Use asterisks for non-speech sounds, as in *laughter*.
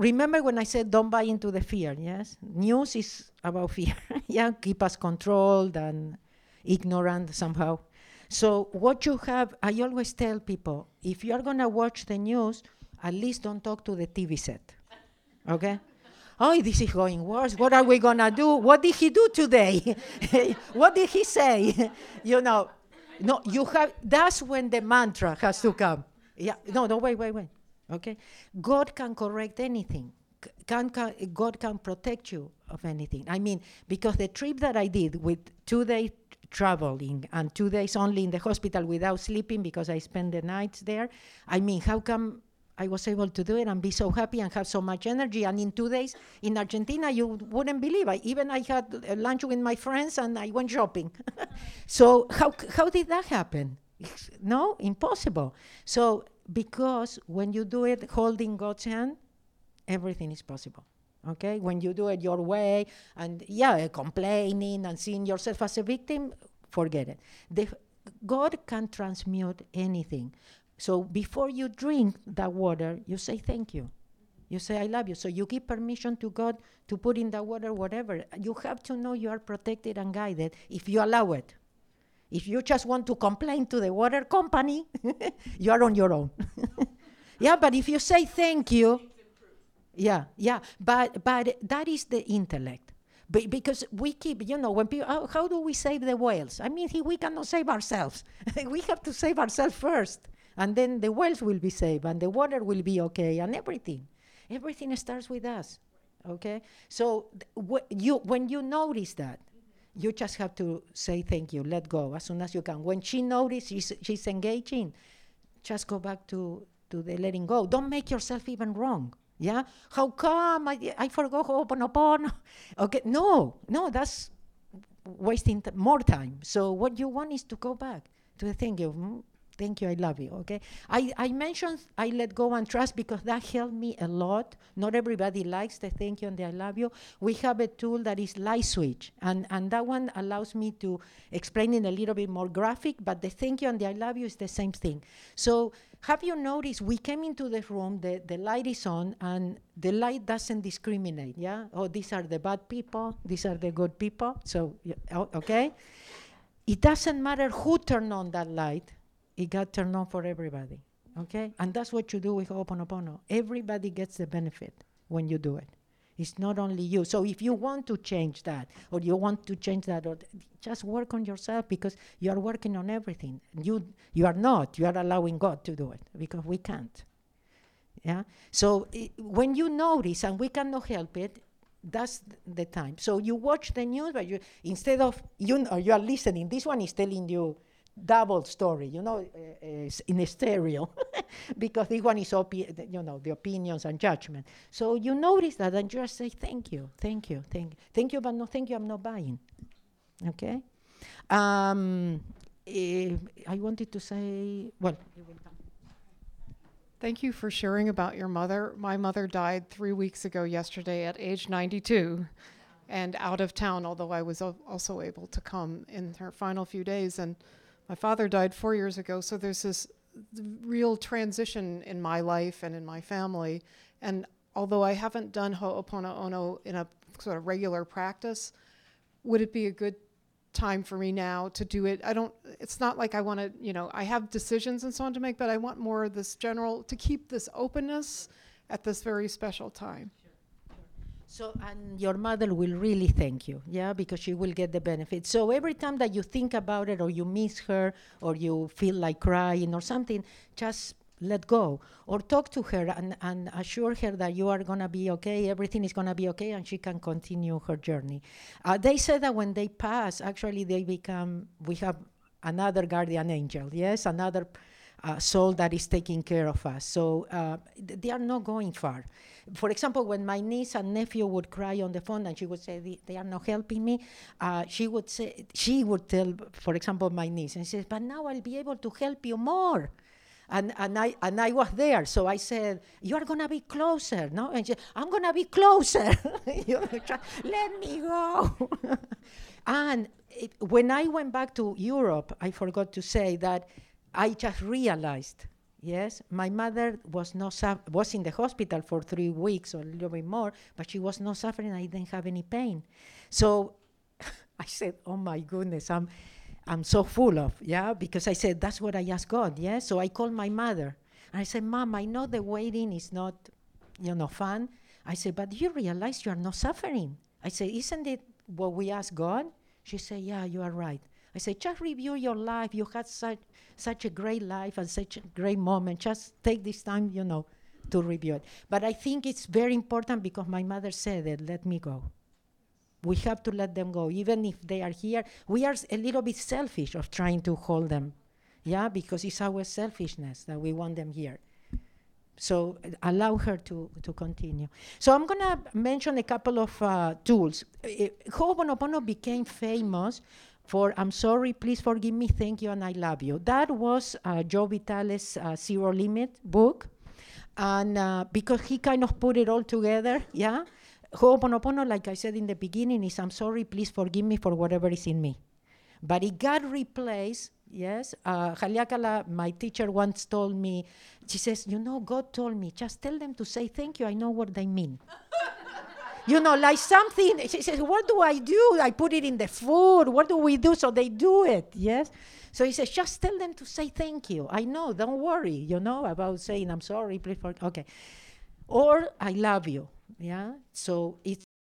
remember when I said don't buy into the fear, yes? News is about fear. *laughs* yeah, keep us controlled and ignorant somehow. So what you have, I always tell people, if you are gonna watch the news, at least don't talk to the TV set, okay? oh, this is going worse. What are we gonna do? What did he do today? *laughs* what did he say? *laughs* you know, no, you have. That's when the mantra has to come. Yeah, no, no, wait, wait, wait. Okay, God can correct anything. Can, can, God can protect you of anything. I mean, because the trip that I did with two days traveling and two days only in the hospital without sleeping because I spent the nights there. I mean, how come I was able to do it and be so happy and have so much energy? And in two days in Argentina, you wouldn't believe. I even I had uh, lunch with my friends and I went shopping. *laughs* so how how did that happen? No, impossible. So because when you do it holding God's hand, everything is possible okay? When you do it your way and yeah complaining and seeing yourself as a victim forget it. The, god can transmute anything. So before you drink that water you say thank you. You say i love you. So you give permission to god to put in the water whatever. You have to know you are protected and guided if you allow it if you just want to complain to the water company *laughs* you are on your own *laughs* yeah but if you say thank you yeah, yeah, but but that is the intellect. Be- because we keep, you know, when people, how, how do we save the whales? I mean, we cannot save ourselves. *laughs* we have to save ourselves first, and then the whales will be saved, and the water will be okay, and everything. Everything starts with us. Okay, so th- wh- you when you notice that, you just have to say thank you, let go as soon as you can. When she notices she's, she's engaging, just go back to to the letting go. Don't make yourself even wrong. Yeah? How come I, I forgot Ho'oponopono? *laughs* Okay, no, no, that's wasting t- more time. So what you want is to go back to the thank you. Mm, Thank you, I love you, okay? I, I mentioned I let go and trust because that helped me a lot. Not everybody likes the thank you and the I love you. We have a tool that is light switch, and, and that one allows me to explain in a little bit more graphic, but the thank you and the I love you is the same thing. So have you noticed we came into the room, the, the light is on, and the light doesn't discriminate, yeah? Oh, these are the bad people, these are the good people. So, oh, okay? It doesn't matter who turned on that light, it got turned on for everybody, okay? And that's what you do with Ho'oponopono. Everybody gets the benefit when you do it. It's not only you. So if you want to change that, or you want to change that, or th- just work on yourself because you are working on everything. You you are not. You are allowing God to do it because we can't. Yeah. So i- when you notice, and we cannot help it, that's th- the time. So you watch the news, but you instead of you know, you are listening. This one is telling you double story, you know, uh, in stereo, *laughs* because this one is you know the opinions and judgment. So you notice that and just say thank you, thank you, thank, thank you, but no thank you. I'm not buying. Okay. Um, eh, I wanted to say well. Thank you for sharing about your mother. My mother died three weeks ago yesterday at age 92 and out of town, although I was al- also able to come in her final few days. And my father died four years ago, so there's this real transition in my life and in my family. And although I haven't done Ho'oponopono in a sort of regular practice, would it be a good time for me now to do it. I don't, it's not like I want to, you know, I have decisions and so on to make, but I want more of this general, to keep this openness at this very special time. So, and your mother will really thank you, yeah, because she will get the benefit. So, every time that you think about it, or you miss her, or you feel like crying or something, just let go. Or talk to her and, and assure her that you are going to be okay, everything is going to be okay, and she can continue her journey. Uh, they say that when they pass, actually, they become, we have another guardian angel, yes, another uh, soul that is taking care of us. So uh, th- they are not going far. For example, when my niece and nephew would cry on the phone and she would say they, are not helping me, uh, she would say she would tell, for example, my niece, and she says, "But now I'll be able to help you more." And, and I and I was there, so I said, "You are gonna be closer, no?" And she, "I'm gonna be closer. *laughs* Let me go." *laughs* and it, when I went back to Europe, I forgot to say that I just realized Yes, my mother was not was in the hospital for three weeks or a little bit more, but she was not suffering. I didn't have any pain, so *laughs* I said, "Oh my goodness, I'm I'm so full of yeah." Because I said that's what I asked God. Yeah, so I called my mother and I said, "Mom, I know the waiting is not, you know, fun." I said, "But you realize you are not suffering." I said, "Isn't it what we ask God?" She said, "Yeah, you are right." I say, "Just review your life. You had such such a great life and such a great moment. Just take this time, you know, to review it." But I think it's very important because my mother said it. Let me go. We have to let them go, even if they are here. We are a little bit selfish of trying to hold them, yeah, because it's our selfishness that we want them here. So uh, allow her to, to continue. So I'm going to mention a couple of uh, tools. Uh, Ho'oponopono became famous for I'm sorry, please forgive me, thank you, and I love you. That was uh, Joe Vitale's uh, Zero Limit book. And uh, because he kind of put it all together, yeah? Ho'oponopono, like I said in the beginning, is I'm sorry, please forgive me for whatever is in me. But it got replaced, yes. Uh, my teacher once told me, she says, You know, God told me, just tell them to say thank you, I know what they mean. You know, like something, she says, What do I do? I put it in the food. What do we do? So they do it, yes. So he says, Just tell them to say thank you. I know, don't worry, you know, about saying, I'm sorry, please, okay. Or I love you, yeah. So it's